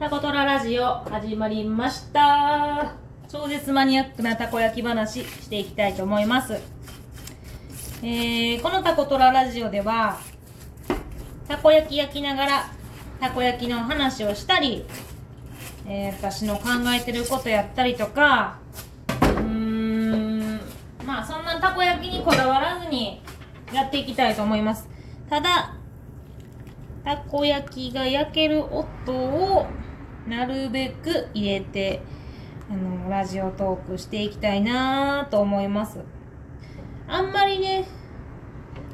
タコトララジオ始まりました。超絶マニアックなたこ焼き話していきたいと思います。えー、このタコトララジオではたこ焼き焼きながらたこ焼きの話をしたり、えー、私の考えてることやったりとかうーんまあそんなたこ焼きにこだわらずにやっていきたいと思います。ただたこ焼きが焼ける音をなるべく入れてあのラジオトークしていきたいなと思います。あんまりね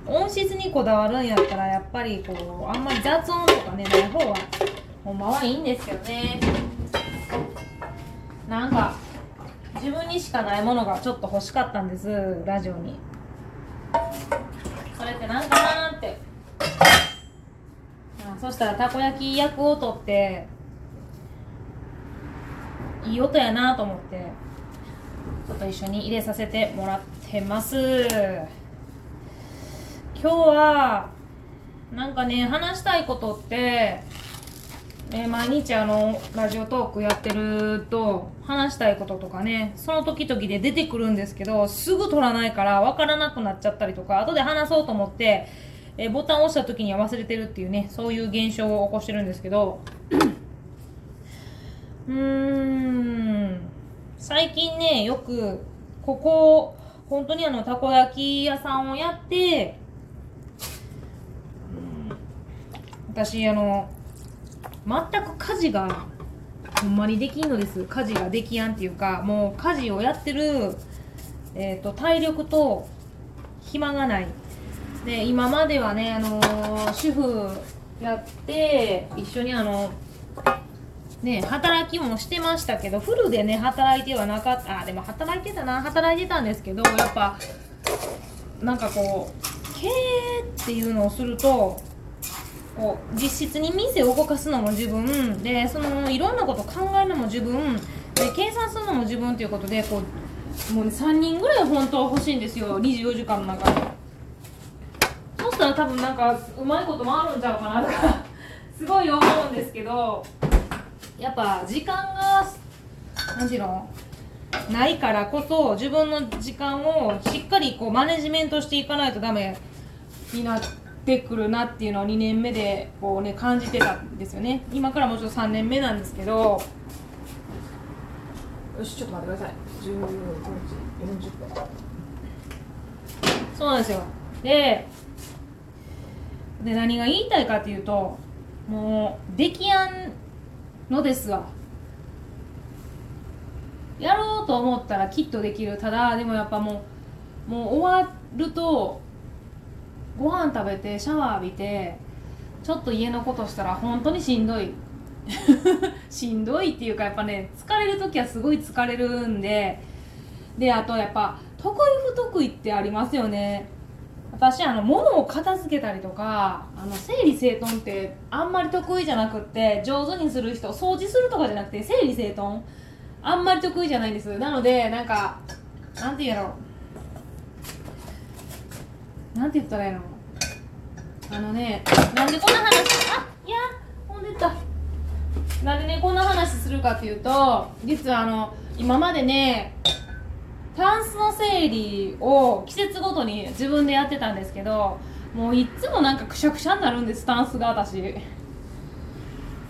音質にこだわるんやったらやっぱりこうあんまり雑音とかねない方はほんまはいいんですけどね。なんか自分にしかないものがちょっと欲しかったんですラジオに。それって何かなーって。そしたらたこ焼き焼く音っていい音やなと思ってちょっと一緒に入れさせてもらってます。今日はなんかね話したいことって、え毎日あのラジオトークやってると話したいこととかねその時々で出てくるんですけどすぐ取らないから分からなくなっちゃったりとか後で話そうと思って、えボタンを押した時には忘れてるっていうねそういう現象を起こしてるんですけどうん。最近ねよくここ本当にあのたこ焼き屋さんをやって私あの全く家事がほんまにできんのです。家事ができやんっていうかもう家事をやってる、えー、と体力と暇がない。で今まではね、あの主婦やって一緒にあのね働きもしてましたけどフルでね働いてはなかったあでも働いてたな働いてたんですけどやっぱなんかこう経営っていうのをするとこう実質に店を動かすのも自分でそのいろんなこと考えるのも自分で計算するのも自分っていうことでこうもう、ね、3人ぐらい本当は欲しいんですよ24時間の中で。そしたら多分なんかうまいこともあるんちゃうかなとかすごい思うんですけどやっぱ時間が何ていうのないからこそ自分の時間をしっかりこうマネジメントしていかないとダメになってくるなっていうのを2年目でこうね感じてたんですよね。今からもうちょっと3年目なんですけどよしちょっと待ってください。15時40分そうなんですよ。でで何が言いたいかっていうともうできやんのですわ。やろうと思ったらきっとできる。ただでもやっぱもうもう終わるとご飯食べてシャワー浴びてちょっと家のことしたら本当にしんどい。しんどいっていうかやっぱね疲れる時はすごい疲れるんで。であとやっぱ得意不得意ってありますよね。私あの物を片付けたりとかあの整理整頓ってあんまり得意じゃなくって上手にする人掃除するとかじゃなくて整理整頓あんまり得意じゃないんです。なのでなんかなんて言うやろ。なんて言ったらいいの。あのねなんでこんな話あいやほんでった。なんでねこんな話するかっていうと実はあの今までねタンスの整理を季節ごとに自分でやってたんですけどもういつもなんかくしゃくしゃになるんですタンスが私。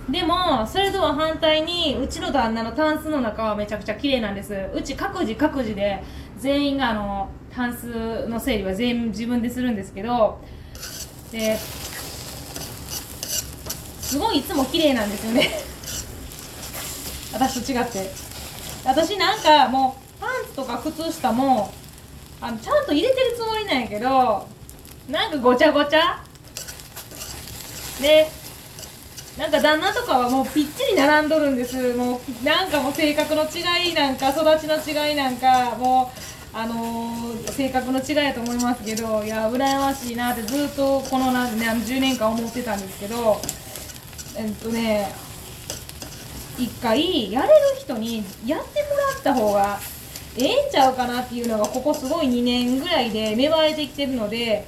でもそれとは反対にうちの旦那のタンスの中はめちゃくちゃ綺麗なんです。うち各自各自で全員があのタンスの整理は全部自分でするんですけどですごいいつも綺麗なんですよね。私と違って。私なんかもうとか靴下もあのちゃんと入れてるつもりなんやけどなんかごちゃごちゃ。でなんか旦那とかはもうぴっちり並んどるんです。もうなんかもう性格の違いなんか育ちの違いなんかもうあのー性格の違いやと思いますけどいや羨ましいなってずっとこの何何10年間思ってたんですけどえっとね一回やれる人にやってもらった方がええんちゃうかなっていうのがここすごい2年ぐらいで芽生えてきてるので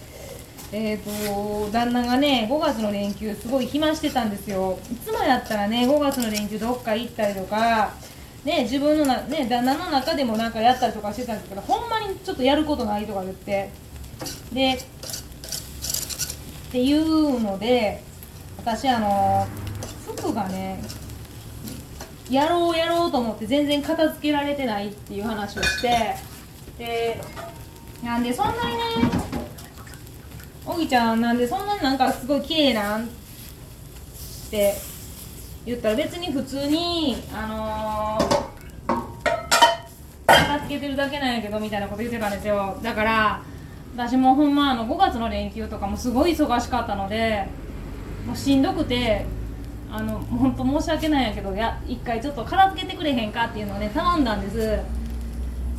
えーと、旦那がね5月の連休すごい暇してたんですよ。いつもやったらね5月の連休どっか行ったりとかね自分のな、ね、旦那の中でもなんかやったりとかしてたんですけどほんまにちょっとやることないとか言って。でっていうので私あの服がねやろうやろうと思って全然片付けられてないっていう話をしてでなんでそんなにねおぎちゃんなんでそんなになんかすごい綺麗なんって言ったら別に普通にあのー、片付けてるだけなんやけどみたいなこと言ってたんですよ。だから私もほんまあの5月の連休とかもすごい忙しかったのでもうしんどくてあの本当申し訳ないんやけどや一回ちょっと片付けてくれへんかっていうのをね頼んだんです。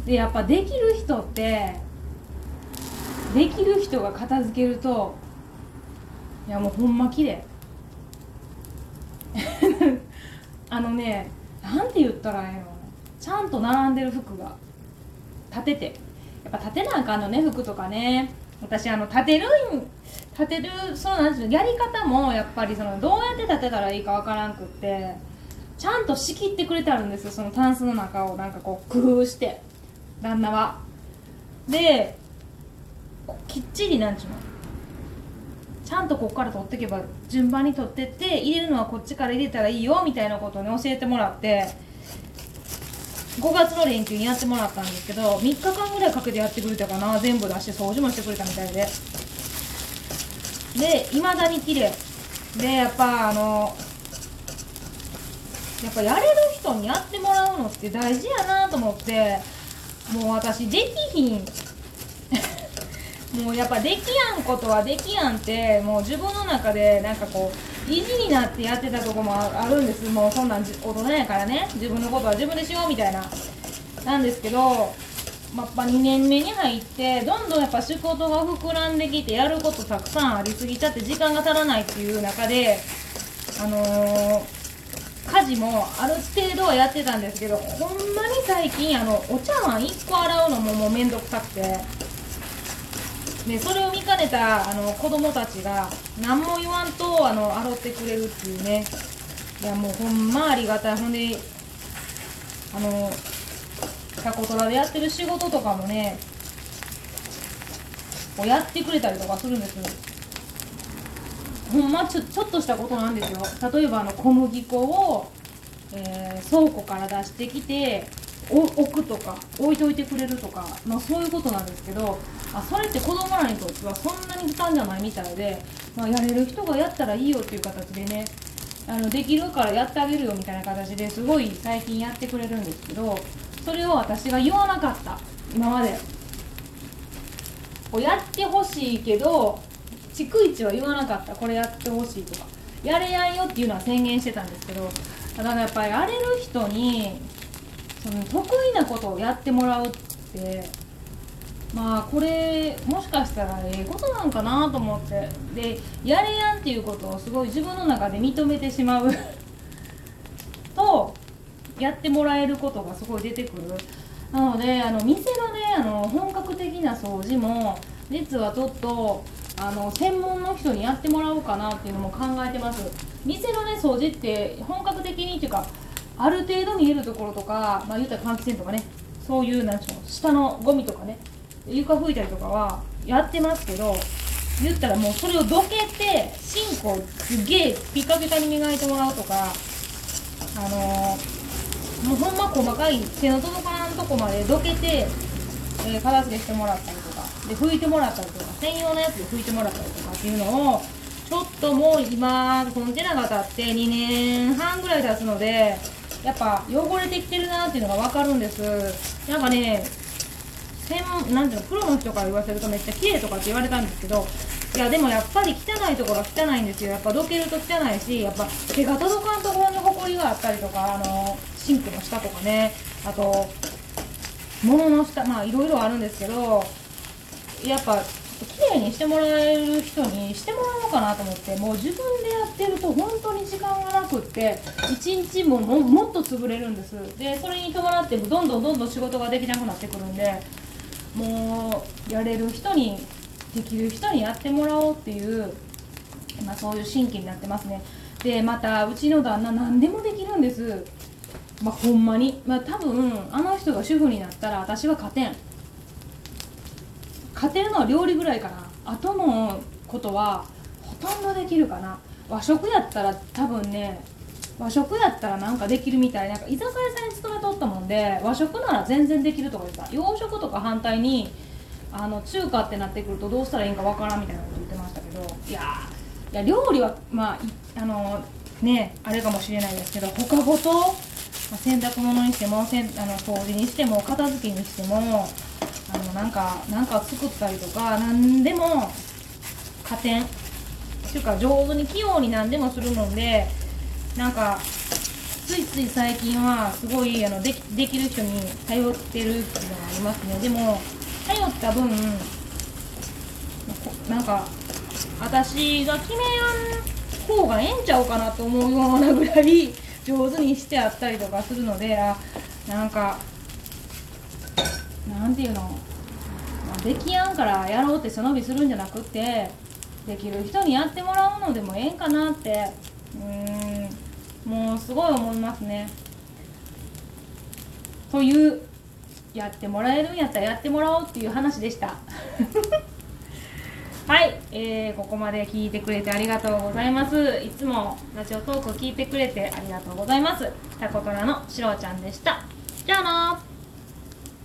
でやっぱできる人ってできる人が片付けるといやもうほんま綺麗。あのねなんて言ったらええの？ちゃんと並んでる服が立てて。やっぱ立てなあかんのね服とかね。私あの立てるん立てるそうなんですよ。やり方もやっぱりそのどうやって立てたらいいかわからんくってちゃんと仕切ってくれてあるんですよ。そのタンスの中をなんかこう工夫して旦那は。できっちりなんちゅうの。ちゃんとここから取っていけば順番に取ってって入れるのはこっちから入れたらいいよみたいなことをね教えてもらって5月の連休にやってもらったんですけど3日間ぐらいかけてやってくれたかな。全部出して掃除もしてくれたみたいで。でいまだに綺麗。でやっぱあのやっぱやれる人にやってもらうのって大事やなと思ってもう私できひん。もうやっぱできやんことはできやんってもう自分の中でなんかこう意地になってやってたとこもあるんです。もうそんなん大人やからね。自分のことは自分でしようみたいな。なんですけどまあ、2年目に入ってどんどんやっぱ仕事が膨らんできてやることたくさんありすぎちゃって時間が足らないっていう中であのー、家事もある程度はやってたんですけどほんまに最近あのお茶碗1個洗うのももうめんどくさくて。でそれを見かねたあの子供たちが何も言わんとあの洗ってくれるっていうねいやもうほんまありがたいほんであのタコトラでやってる仕事とかもねこうやってくれたりとかするんですよ。ほんまちょちょっとしたことなんですよ。例えばあの小麦粉を、えー、倉庫から出してきて置くとか置いといてくれるとか、まあ、そういうことなんですけどあそれって子供らにとってはそんなに負担じゃないみたいで、まあ、やれる人がやったらいいよっていう形でねあのできるからやってあげるよみたいな形ですごい最近やってくれるんですけどそれを私が言わなかった。今まで。こうやってほしいけど逐一は言わなかった。これやってほしいとか。やれやんよっていうのは宣言してたんですけどただやっぱりやれる人にその得意なことをやってもらうってまあこれもしかしたらええことなんかなと思って。でやれやんっていうことをすごい自分の中で認めてしまう。やってもらえることがすごい出てくる。なのであの店のねあの本格的な掃除も実はちょっとあの専門の人にやってもらおうかなっていうのも考えてます。店のね掃除って本格的にっていうかある程度見えるところとかまあ言ったら換気扇とかねそういうなんちゅう下のゴミとかね床拭いたりとかはやってますけど言ったらもうそれをどけてシンクをすげえピカピカに磨いてもらうとかあのー、もうほんま細かい手の届かんとこまでどけて、えー、片付けしてもらったりとかで拭いてもらったりとか専用のやつで拭いてもらったりとかっていうのをちょっともう今コンテナが経って2年半ぐらい経つのでやっぱ汚れてきてるなっていうのが分かるんです。なんかね専門なんていうのプロの人から言わせるとめっちゃ綺麗とかって言われたんですけどいやでもやっぱり汚いところは汚いんですよ。やっぱどけると汚いしやっぱ手が届かんところにほこりがあったりとかあのシンクの下とかね。あと物の下まあいろいろあるんですけどやっぱ綺麗にしてもらえる人にしてもらおうかなと思ってもう自分でやってると本当に時間がなくって1日ももっと潰れるんです。でそれに伴ってどんどんどんどん仕事ができなくなってくるんでもうやれる人にできる人にやってもらおうっていう、まあ、そういう心境になってますね。でまたうちの旦那何でもできるんです。まあほんまに。まあ多分あの人が主婦になったら私は勝てん。勝てるのは料理ぐらいかな。あとのことはほとんどできるかな。和食やったら多分ね和食やったらなんかできるみたいな。んか居酒屋さんに勤めとったもんで和食なら全然できるとか言ってた。洋食とか反対にあの中華ってなってくるとどうしたらいいんかわからんみたいなこと言ってましたけど。いやいや料理はまああのねあれかもしれないですけど他ごと、まあ、洗濯物にしてもせんあの掃除にしても片付けにしてもあのなんかなんか作ったりとか何でも加点っていうか上手に器用に何でもするのでなんかついつい最近はすごいあのできできる人に頼ってるっていうのがありますね。でも頼った分なんか私が決めやん方がええんちゃうかなと思うようなぐらい上手にしてあったりとかするのであなんかなんていうのまあできやんからやろうって背伸びするんじゃなくってできる人にやってもらうのでもええんかなってうんもうすごい思いますね。というやってもらえるんやったらやってもらおうっていう話でした。はい、えー、ここまで聞いてくれてありがとうございます。いつもラジオトーク聞いてくれてありがとうございます。タコトラのしろちゃんでした。じゃあな